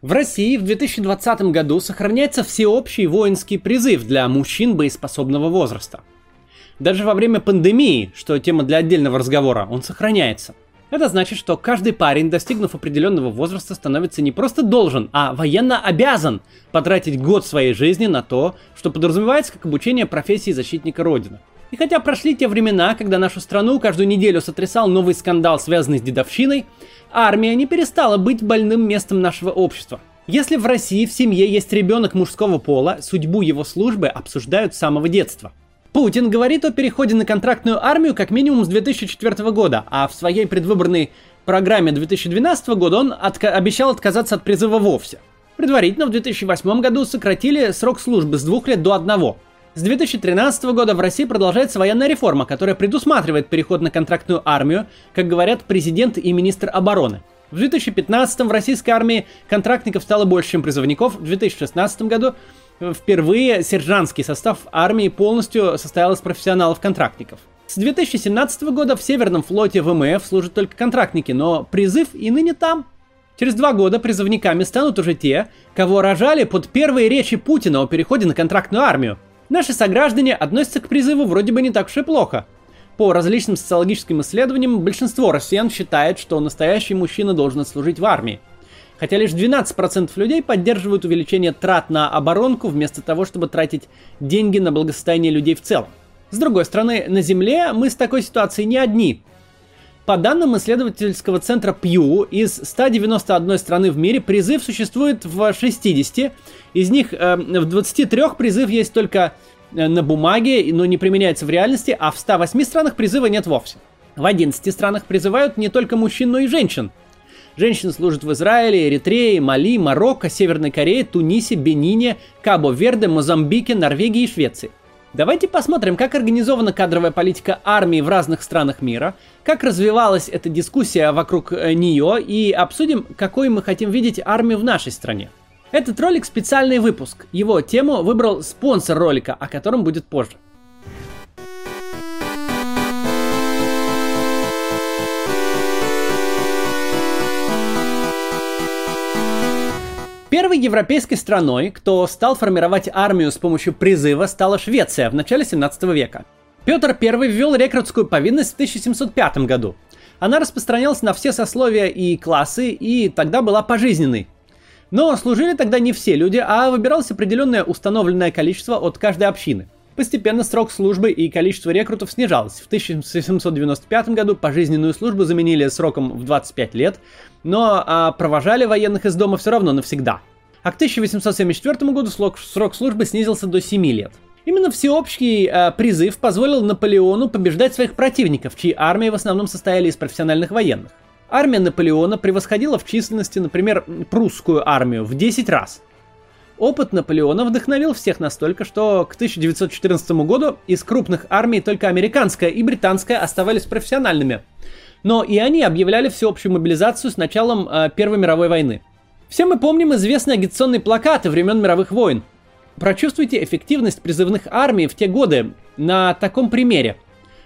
В России в 2020 году сохраняется всеобщий воинский призыв для мужчин боеспособного возраста. Даже во время пандемии, что тема для отдельного разговора, он сохраняется. Это значит, что каждый парень, достигнув определенного возраста, становится не просто должен, а военно обязан потратить год своей жизни на то, что подразумевается как обучение профессии защитника Родины. И хотя прошли те времена, когда нашу страну каждую неделю сотрясал новый скандал, связанный с дедовщиной, армия не перестала быть больным местом нашего общества. Если в России в семье есть ребенок мужского пола, судьбу его службы обсуждают с самого детства. Путин говорит о переходе на контрактную армию как минимум с 2004 года, а в своей предвыборной программе 2012 года он отка- обещал отказаться от призыва вовсе. Предварительно в 2008 году сократили срок службы с двух лет до одного. С 2013 года в России продолжается военная реформа, которая предусматривает переход на контрактную армию, как говорят президент и министр обороны. В 2015 в российской армии контрактников стало больше, чем призывников. В 2016 году впервые сержантский состав армии полностью состоял из профессионалов-контрактников. С 2017 года в Северном флоте ВМФ служат только контрактники, но призыв и ныне там. Через два года призывниками станут уже те, кого рожали под первые речи Путина о переходе на контрактную армию. Наши сограждане относятся к призыву вроде бы не так уж и плохо. По различным социологическим исследованиям, большинство россиян считает, что настоящий мужчина должен служить в армии. Хотя лишь 12% людей поддерживают увеличение трат на оборонку вместо того, чтобы тратить деньги на благосостояние людей в целом. С другой стороны, на Земле мы с такой ситуацией не одни. По данным исследовательского центра Pew, из 191 страны в мире призыв существует в 60, из них э, в 23 призыв есть только э, на бумаге, но не применяется в реальности, а в 108 странах призыва нет вовсе. В 11 странах призывают не только мужчин, но и женщин. Женщины служат в Израиле, Эритрее, Мали, Марокко, Северной Корее, Тунисе, Бенине, Кабо-Верде, Мозамбике, Норвегии и Швеции. Давайте посмотрим, как организована кадровая политика армии в разных странах мира, как развивалась эта дискуссия вокруг э, нее и обсудим, какой мы хотим видеть армию в нашей стране. Этот ролик специальный выпуск. Его тему выбрал спонсор ролика, о котором будет позже. Первой европейской страной, кто стал формировать армию с помощью призыва, стала Швеция в начале 17 века. Петр I ввел рекрутскую повинность в 1705 году. Она распространялась на все сословия и классы, и тогда была пожизненной. Но служили тогда не все люди, а выбиралось определенное установленное количество от каждой общины. Постепенно срок службы и количество рекрутов снижалось. В 1795 году пожизненную службу заменили сроком в 25 лет, но а, провожали военных из дома все равно навсегда. А к 1874 году срок, службы снизился до 7 лет. Именно всеобщий э, призыв позволил Наполеону побеждать своих противников, чьи армии в основном состояли из профессиональных военных. Армия Наполеона превосходила в численности, например, прусскую армию в 10 раз. Опыт Наполеона вдохновил всех настолько, что к 1914 году из крупных армий только американская и британская оставались профессиональными. Но и они объявляли всеобщую мобилизацию с началом э, Первой мировой войны. Все мы помним известные агитационные плакаты времен мировых войн. Прочувствуйте эффективность призывных армий в те годы на таком примере.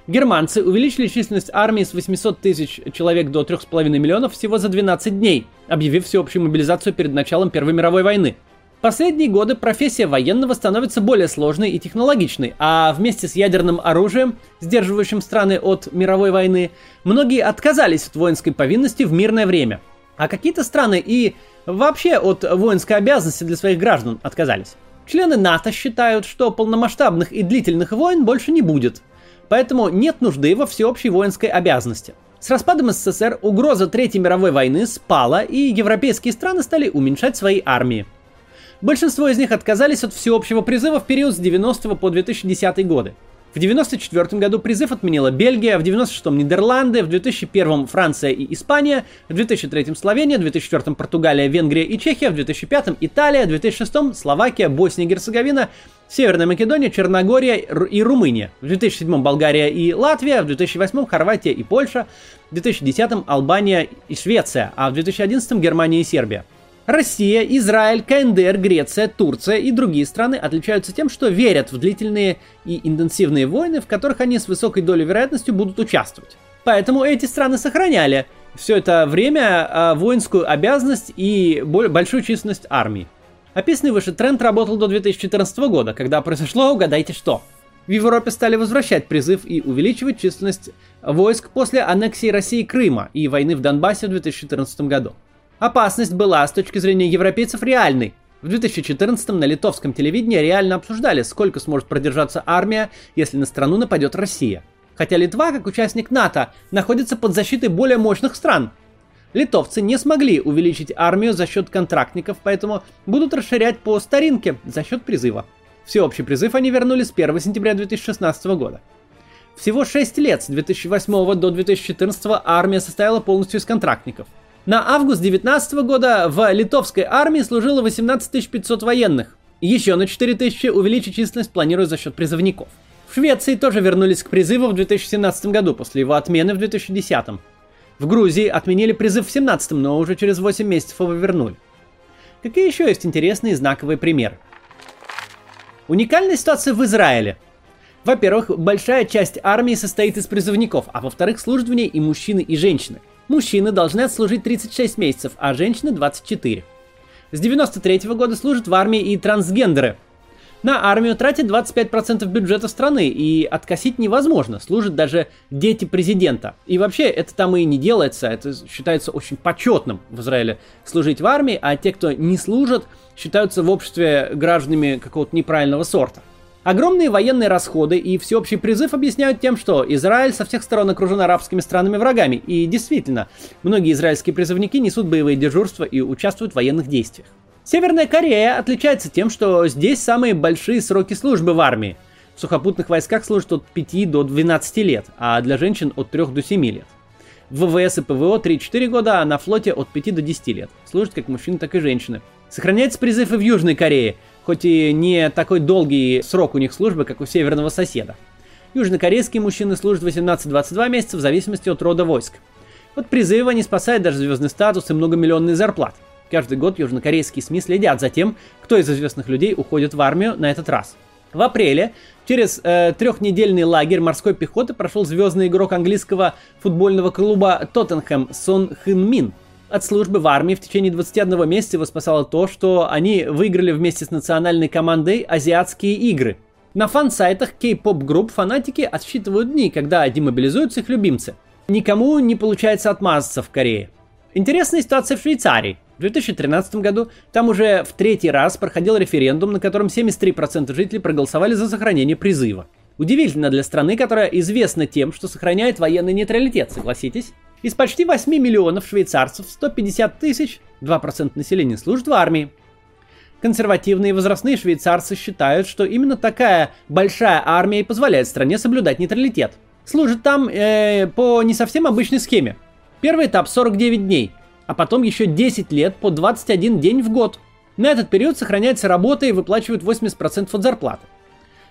Германцы увеличили численность армии с 800 тысяч человек до 3,5 миллионов всего за 12 дней, объявив всеобщую мобилизацию перед началом Первой мировой войны. Последние годы профессия военного становится более сложной и технологичной, а вместе с ядерным оружием, сдерживающим страны от мировой войны, многие отказались от воинской повинности в мирное время. А какие-то страны и вообще от воинской обязанности для своих граждан отказались. Члены НАТО считают, что полномасштабных и длительных войн больше не будет, поэтому нет нужды во всеобщей воинской обязанности. С распадом СССР угроза Третьей мировой войны спала, и европейские страны стали уменьшать свои армии. Большинство из них отказались от всеобщего призыва в период с 90 по 2010 годы. В 1994 году призыв отменила Бельгия, в 1996 Нидерланды, в 2001 Франция и Испания, в 2003 Словения, в 2004 Португалия, Венгрия и Чехия, в 2005 Италия, в 2006 Словакия, Босния и Герцеговина, Северная Македония, Черногория и Румыния, в 2007 Болгария и Латвия, в 2008 Хорватия и Польша, в 2010 Албания и Швеция, а в 2011 Германия и Сербия. Россия, Израиль, КНДР, Греция, Турция и другие страны отличаются тем, что верят в длительные и интенсивные войны, в которых они с высокой долей вероятностью будут участвовать. Поэтому эти страны сохраняли все это время э, воинскую обязанность и большую численность армии. Описанный выше тренд работал до 2014 года, когда произошло, угадайте что. В Европе стали возвращать призыв и увеличивать численность войск после аннексии России Крыма и войны в Донбассе в 2014 году. Опасность была с точки зрения европейцев реальной. В 2014 на литовском телевидении реально обсуждали, сколько сможет продержаться армия, если на страну нападет Россия. Хотя Литва, как участник НАТО, находится под защитой более мощных стран. Литовцы не смогли увеличить армию за счет контрактников, поэтому будут расширять по старинке за счет призыва. Всеобщий призыв они вернули с 1 сентября 2016 года. Всего 6 лет с 2008 до 2014 армия состояла полностью из контрактников. На август 2019 года в литовской армии служило 18 500 военных. Еще на 4 тысячи увеличить численность планируют за счет призывников. В Швеции тоже вернулись к призыву в 2017 году после его отмены в 2010. В Грузии отменили призыв в 2017, но уже через 8 месяцев его вернули. Какие еще есть интересные знаковые примеры? Уникальная ситуация в Израиле. Во-первых, большая часть армии состоит из призывников, а во-вторых, служат в ней и мужчины, и женщины. Мужчины должны отслужить 36 месяцев, а женщины 24. С 93 -го года служат в армии и трансгендеры. На армию тратят 25% бюджета страны, и откосить невозможно, служат даже дети президента. И вообще, это там и не делается, это считается очень почетным в Израиле служить в армии, а те, кто не служат, считаются в обществе гражданами какого-то неправильного сорта. Огромные военные расходы и всеобщий призыв объясняют тем, что Израиль со всех сторон окружен арабскими странами-врагами, и действительно, многие израильские призывники несут боевые дежурства и участвуют в военных действиях. Северная Корея отличается тем, что здесь самые большие сроки службы в армии. В сухопутных войсках служат от 5 до 12 лет, а для женщин от 3 до 7 лет. В ВВС и ПВО 3-4 года, а на флоте от 5 до 10 лет. Служат как мужчины, так и женщины. Сохраняется призыв и в Южной Корее, хоть и не такой долгий срок у них службы, как у северного соседа. Южнокорейские мужчины служат 18-22 месяца в зависимости от рода войск. Вот призывы не спасает даже звездный статус и многомиллионные зарплаты. Каждый год южнокорейские СМИ следят за тем, кто из известных людей уходит в армию на этот раз. В апреле через э, трехнедельный лагерь морской пехоты прошел звездный игрок английского футбольного клуба Тоттенхэм Сон Хын Мин. От службы в армии в течение 21 месяца его спасало то, что они выиграли вместе с национальной командой азиатские игры. На фан-сайтах кей-поп групп фанатики отсчитывают дни, когда демобилизуются их любимцы. Никому не получается отмазаться в Корее. Интересная ситуация в Швейцарии. В 2013 году там уже в третий раз проходил референдум, на котором 73% жителей проголосовали за сохранение призыва. Удивительно для страны, которая известна тем, что сохраняет военный нейтралитет, согласитесь? Из почти 8 миллионов швейцарцев 150 тысяч, 2% населения служат в армии. Консервативные возрастные швейцарцы считают, что именно такая большая армия позволяет стране соблюдать нейтралитет. Служат там э, по не совсем обычной схеме. Первый этап 49 дней, а потом еще 10 лет по 21 день в год. На этот период сохраняется работа и выплачивают 80% от зарплаты.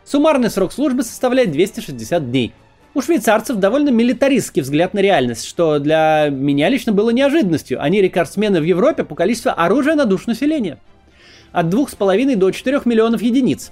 Суммарный срок службы составляет 260 дней. У швейцарцев довольно милитаристский взгляд на реальность, что для меня лично было неожиданностью. Они рекордсмены в Европе по количеству оружия на душу населения. От 2,5 до 4 миллионов единиц.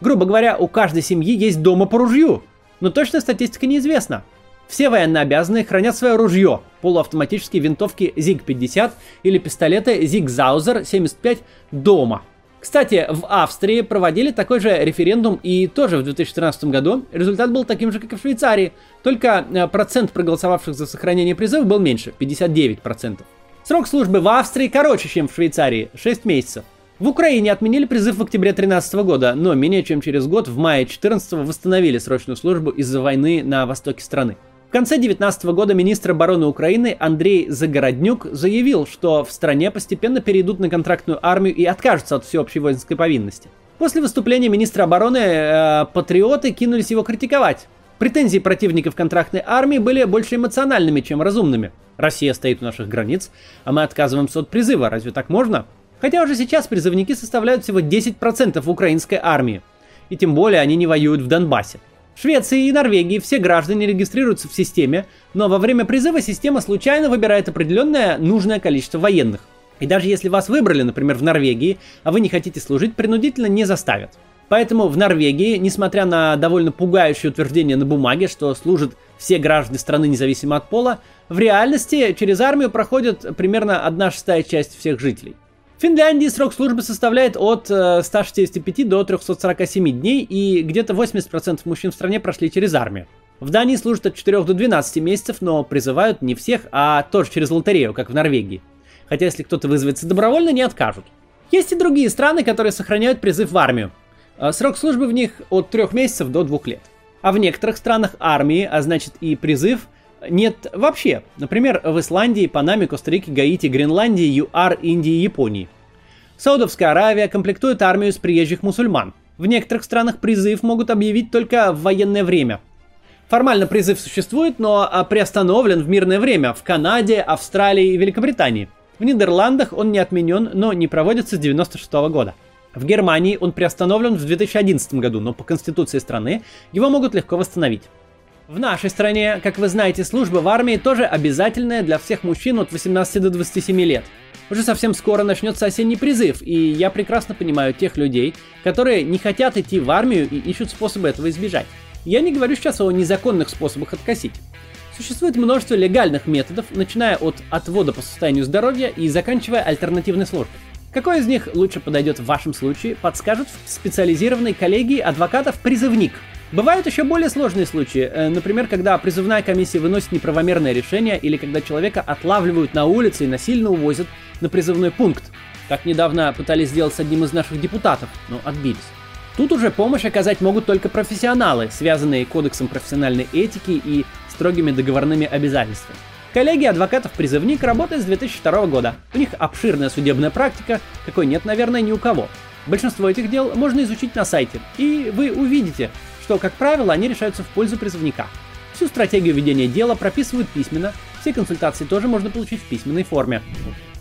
Грубо говоря, у каждой семьи есть дома по ружью. Но точная статистика неизвестна. Все военнообязанные хранят свое ружье, полуавтоматические винтовки ZIG-50 или пистолеты Zauser 75 дома – кстати, в Австрии проводили такой же референдум и тоже в 2013 году. Результат был таким же, как и в Швейцарии. Только э, процент проголосовавших за сохранение призыва был меньше, 59%. Срок службы в Австрии короче, чем в Швейцарии, 6 месяцев. В Украине отменили призыв в октябре 2013 года, но менее чем через год, в мае 2014 восстановили срочную службу из-за войны на востоке страны. В конце 2019 года министр обороны Украины Андрей Загороднюк заявил, что в стране постепенно перейдут на контрактную армию и откажутся от всеобщей воинской повинности. После выступления министра обороны э, патриоты кинулись его критиковать. Претензии противников контрактной армии были больше эмоциональными, чем разумными. Россия стоит у наших границ, а мы отказываемся от призыва. Разве так можно? Хотя уже сейчас призывники составляют всего 10% украинской армии. И тем более они не воюют в Донбассе. Швеции и Норвегии все граждане регистрируются в системе, но во время призыва система случайно выбирает определенное нужное количество военных. И даже если вас выбрали, например, в Норвегии, а вы не хотите служить, принудительно не заставят. Поэтому в Норвегии, несмотря на довольно пугающее утверждение на бумаге, что служит все граждане страны независимо от пола, в реальности через армию проходит примерно одна шестая часть всех жителей. В Финляндии срок службы составляет от 165 э, до 347 дней, и где-то 80% мужчин в стране прошли через армию. В Дании служат от 4 до 12 месяцев, но призывают не всех, а тоже через лотерею, как в Норвегии. Хотя если кто-то вызовется добровольно, не откажут. Есть и другие страны, которые сохраняют призыв в армию. Э, срок службы в них от 3 месяцев до 2 лет. А в некоторых странах армии, а значит и призыв, нет вообще. Например, в Исландии, Панаме, Коста-Рике, Гаити, Гренландии, ЮАР, Индии и Японии. Саудовская Аравия комплектует армию из приезжих мусульман. В некоторых странах призыв могут объявить только в военное время. Формально призыв существует, но а, приостановлен в мирное время в Канаде, Австралии и Великобритании. В Нидерландах он не отменен, но не проводится с 1996 года. В Германии он приостановлен в 2011 году, но по конституции страны его могут легко восстановить. В нашей стране, как вы знаете, служба в армии тоже обязательная для всех мужчин от 18 до 27 лет. Уже совсем скоро начнется осенний призыв, и я прекрасно понимаю тех людей, которые не хотят идти в армию и ищут способы этого избежать. Я не говорю сейчас о незаконных способах откосить. Существует множество легальных методов, начиная от отвода по состоянию здоровья и заканчивая альтернативной службой. Какой из них лучше подойдет в вашем случае, подскажут в специализированной коллегии адвокатов-призывник. Бывают еще более сложные случаи, э, например, когда призывная комиссия выносит неправомерное решение или когда человека отлавливают на улице и насильно увозят на призывной пункт. Как недавно пытались сделать с одним из наших депутатов, но отбились. Тут уже помощь оказать могут только профессионалы, связанные кодексом профессиональной этики и строгими договорными обязательствами. Коллегия адвокатов-призывник работает с 2002 года. У них обширная судебная практика, какой нет, наверное, ни у кого. Большинство этих дел можно изучить на сайте, и вы увидите, что, как правило, они решаются в пользу призывника. Всю стратегию ведения дела прописывают письменно, все консультации тоже можно получить в письменной форме.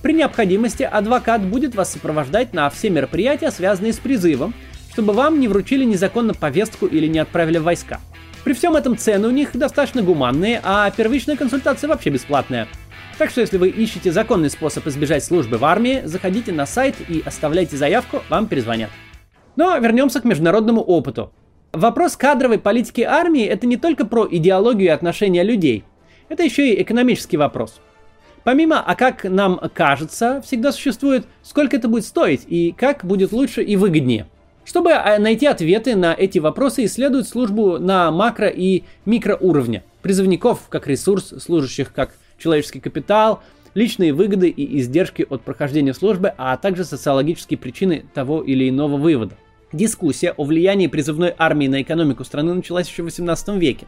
При необходимости адвокат будет вас сопровождать на все мероприятия, связанные с призывом, чтобы вам не вручили незаконно повестку или не отправили в войска. При всем этом цены у них достаточно гуманные, а первичная консультация вообще бесплатная. Так что если вы ищете законный способ избежать службы в армии, заходите на сайт и оставляйте заявку, вам перезвонят. Но вернемся к международному опыту. Вопрос кадровой политики армии это не только про идеологию и отношения людей. Это еще и экономический вопрос. Помимо, а как нам кажется, всегда существует, сколько это будет стоить и как будет лучше и выгоднее – чтобы э, найти ответы на эти вопросы, исследуют службу на макро- и микроуровне. Призывников как ресурс, служащих как человеческий капитал, личные выгоды и издержки от прохождения службы, а также социологические причины того или иного вывода. Дискуссия о влиянии призывной армии на экономику страны началась еще в 18 веке.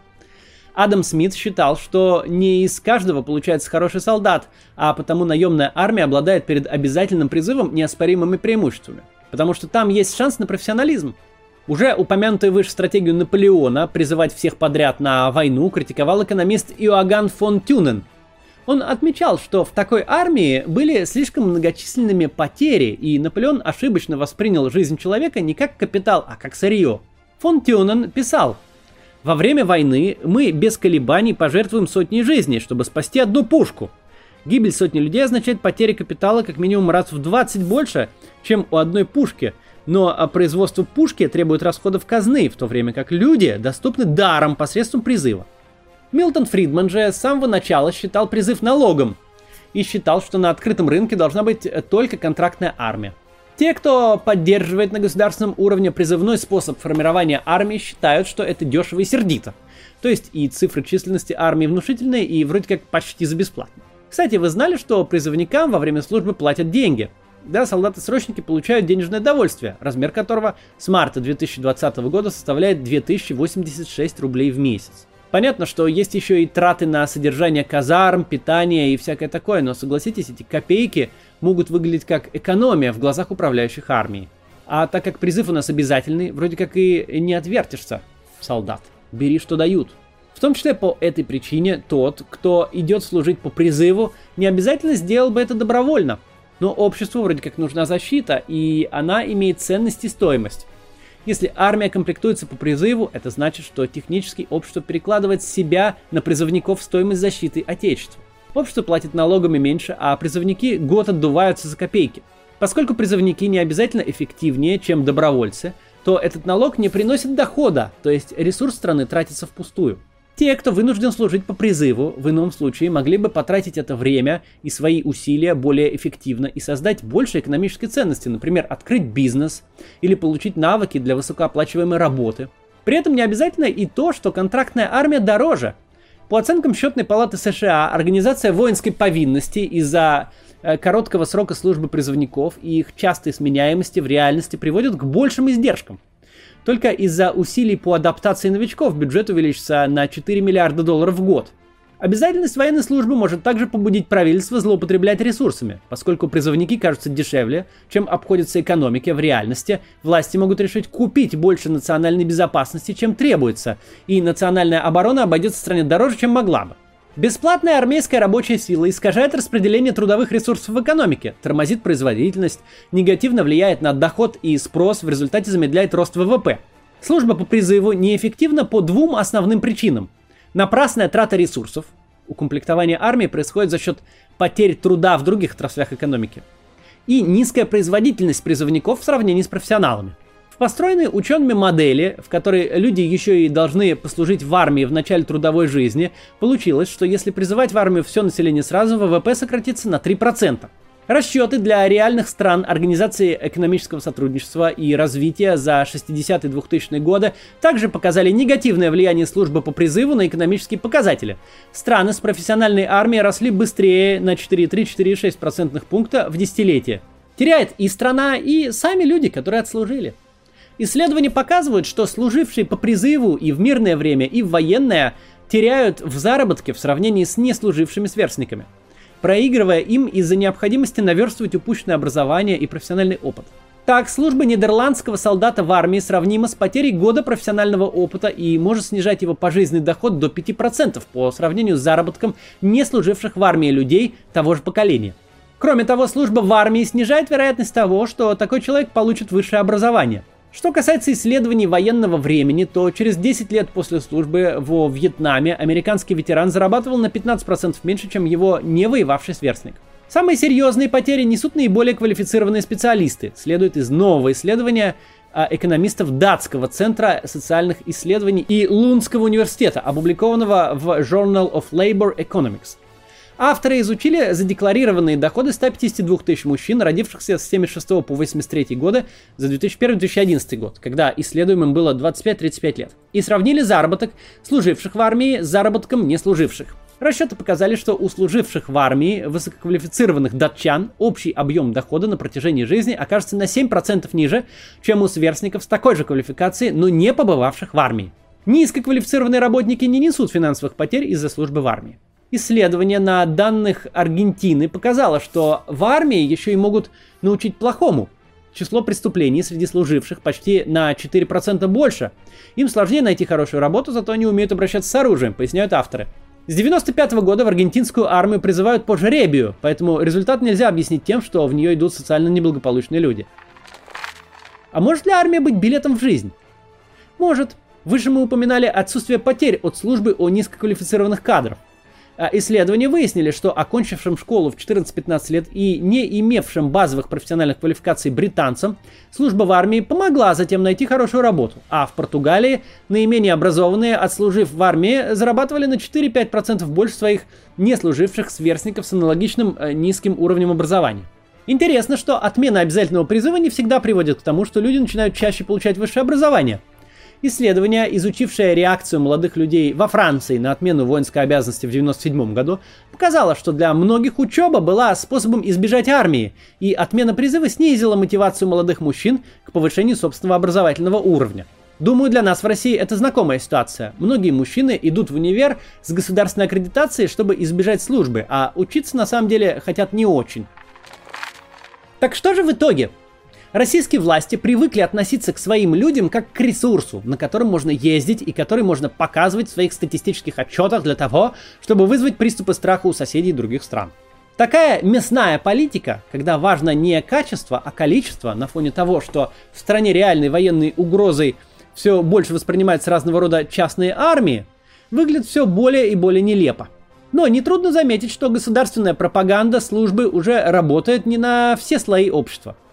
Адам Смит считал, что не из каждого получается хороший солдат, а потому наемная армия обладает перед обязательным призывом неоспоримыми преимуществами – Потому что там есть шанс на профессионализм. Уже упомянутую выше стратегию Наполеона призывать всех подряд на войну критиковал экономист Иоганн фон Тюнен. Он отмечал, что в такой армии были слишком многочисленными потери, и Наполеон ошибочно воспринял жизнь человека не как капитал, а как сырье. Фон Тюнен писал, «Во время войны мы без колебаний пожертвуем сотни жизней, чтобы спасти одну пушку. Гибель сотни людей означает потери капитала как минимум раз в 20 больше, чем у одной пушки. Но производство пушки требует расходов казны, в то время как люди доступны даром посредством призыва. Милтон Фридман же с самого начала считал призыв налогом и считал, что на открытом рынке должна быть только контрактная армия. Те, кто поддерживает на государственном уровне призывной способ формирования армии, считают, что это дешево и сердито. То есть и цифры численности армии внушительные и вроде как почти за бесплатно. Кстати, вы знали, что призывникам во время службы платят деньги? Да, солдаты-срочники получают денежное довольствие, размер которого с марта 2020 года составляет 2086 рублей в месяц. Понятно, что есть еще и траты на содержание казарм, питание и всякое такое, но согласитесь, эти копейки могут выглядеть как экономия в глазах управляющих армией. А так как призыв у нас обязательный, вроде как и не отвертишься, солдат. Бери, что дают. В том числе по этой причине тот, кто идет служить по призыву, не обязательно сделал бы это добровольно. Но обществу вроде как нужна защита, и она имеет ценность и стоимость. Если армия комплектуется по призыву, это значит, что технически общество перекладывает с себя на призывников стоимость защиты Отечества. Общество платит налогами меньше, а призывники год отдуваются за копейки. Поскольку призывники не обязательно эффективнее, чем добровольцы, то этот налог не приносит дохода, то есть ресурс страны тратится впустую. Те, кто вынужден служить по призыву, в ином случае могли бы потратить это время и свои усилия более эффективно и создать больше экономической ценности, например, открыть бизнес или получить навыки для высокооплачиваемой работы. При этом не обязательно и то, что контрактная армия дороже. По оценкам счетной палаты США, организация воинской повинности из-за э, короткого срока службы призывников и их частой сменяемости в реальности приводит к большим издержкам. Только из-за усилий по адаптации новичков бюджет увеличится на 4 миллиарда долларов в год. Обязательность военной службы может также побудить правительство злоупотреблять ресурсами, поскольку призывники кажутся дешевле, чем обходятся экономике в реальности, власти могут решить купить больше национальной безопасности, чем требуется, и национальная оборона обойдется стране дороже, чем могла бы. Бесплатная армейская рабочая сила искажает распределение трудовых ресурсов в экономике, тормозит производительность, негативно влияет на доход и спрос, в результате замедляет рост ВВП. Служба по призыву неэффективна по двум основным причинам. Напрасная трата ресурсов. Укомплектование армии происходит за счет потерь труда в других отраслях экономики. И низкая производительность призывников в сравнении с профессионалами построены учеными модели, в которой люди еще и должны послужить в армии в начале трудовой жизни, получилось, что если призывать в армию все население сразу, ВВП сократится на 3%. Расчеты для реальных стран Организации экономического сотрудничества и развития за 60-е 2000-е годы также показали негативное влияние службы по призыву на экономические показатели. Страны с профессиональной армией росли быстрее на 4,3-4,6% пункта в десятилетие. Теряет и страна, и сами люди, которые отслужили. Исследования показывают, что служившие по призыву и в мирное время, и в военное теряют в заработке в сравнении с неслужившими сверстниками, проигрывая им из-за необходимости наверстывать упущенное образование и профессиональный опыт. Так, служба нидерландского солдата в армии сравнима с потерей года профессионального опыта и может снижать его пожизненный доход до 5% по сравнению с заработком не служивших в армии людей того же поколения. Кроме того, служба в армии снижает вероятность того, что такой человек получит высшее образование – что касается исследований военного времени, то через 10 лет после службы во Вьетнаме американский ветеран зарабатывал на 15% меньше, чем его не воевавший сверстник. Самые серьезные потери несут наиболее квалифицированные специалисты, следует из нового исследования а, экономистов Датского центра социальных исследований и Лунского университета, опубликованного в Journal of Labor Economics. Авторы изучили задекларированные доходы 152 тысяч мужчин, родившихся с 76 по 83 годы за 2001-2011 год, когда исследуемым было 25-35 лет, и сравнили заработок служивших в армии с заработком не служивших. Расчеты показали, что у служивших в армии высококвалифицированных датчан общий объем дохода на протяжении жизни окажется на 7% ниже, чем у сверстников с такой же квалификацией, но не побывавших в армии. Низкоквалифицированные работники не несут финансовых потерь из-за службы в армии. Исследование на данных Аргентины показало, что в армии еще и могут научить плохому. Число преступлений среди служивших почти на 4% больше. Им сложнее найти хорошую работу, зато они умеют обращаться с оружием, поясняют авторы. С 95 -го года в аргентинскую армию призывают по жребию, поэтому результат нельзя объяснить тем, что в нее идут социально неблагополучные люди. А может ли армия быть билетом в жизнь? Может. Выше мы упоминали отсутствие потерь от службы у низкоквалифицированных кадров. А, исследования выяснили, что окончившим школу в 14-15 лет и не имевшим базовых профессиональных квалификаций британцам служба в армии помогла затем найти хорошую работу, а в Португалии наименее образованные, отслужив в армии, зарабатывали на 4-5% больше своих не служивших сверстников с аналогичным э, низким уровнем образования. Интересно, что отмена обязательного призыва не всегда приводит к тому, что люди начинают чаще получать высшее образование – Исследование, изучившее реакцию молодых людей во Франции на отмену воинской обязанности в 1997 году, показало, что для многих учеба была способом избежать армии, и отмена призыва снизила мотивацию молодых мужчин к повышению собственного образовательного уровня. Думаю, для нас в России это знакомая ситуация. Многие мужчины идут в универ с государственной аккредитацией, чтобы избежать службы, а учиться на самом деле хотят не очень. Так что же в итоге? Российские власти привыкли относиться к своим людям как к ресурсу, на котором можно ездить и который можно показывать в своих статистических отчетах для того, чтобы вызвать приступы страха у соседей других стран. Такая мясная политика, когда важно не качество, а количество, на фоне того, что в стране реальной военной угрозой все больше воспринимается разного рода частные армии, выглядит все более и более нелепо. Но нетрудно заметить, что государственная пропаганда службы уже работает не на все слои общества –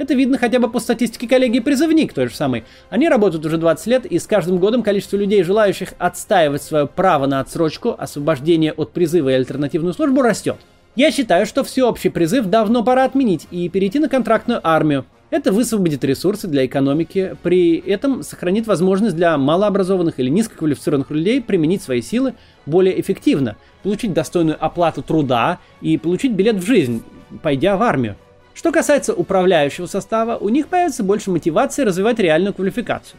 Это видно хотя бы по статистике коллегии «Призывник» той же самой. Они работают уже 20 лет, и с каждым годом количество людей, желающих отстаивать свое право на отсрочку, освобождение от призыва и альтернативную службу, растет. Я считаю, что всеобщий призыв давно пора отменить и перейти на контрактную армию. Это высвободит ресурсы для экономики, при этом сохранит возможность для малообразованных или низкоквалифицированных людей применить свои силы более эффективно, получить достойную оплату труда и получить билет в жизнь, пойдя в армию. Что касается управляющего состава, у них появится больше мотивации развивать реальную квалификацию.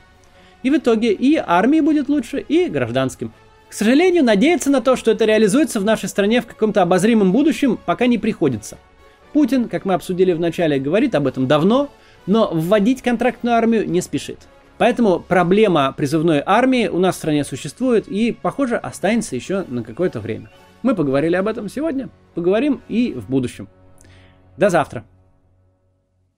И в итоге и армии будет лучше, и гражданским. К сожалению, надеяться на то, что это реализуется в нашей стране в каком-то обозримом будущем, пока не приходится. Путин, как мы обсудили в начале, говорит об этом давно, но вводить контрактную армию не спешит. Поэтому проблема призывной армии у нас в стране существует и, похоже, останется еще на какое-то время. Мы поговорили об этом сегодня, поговорим и в будущем. До завтра.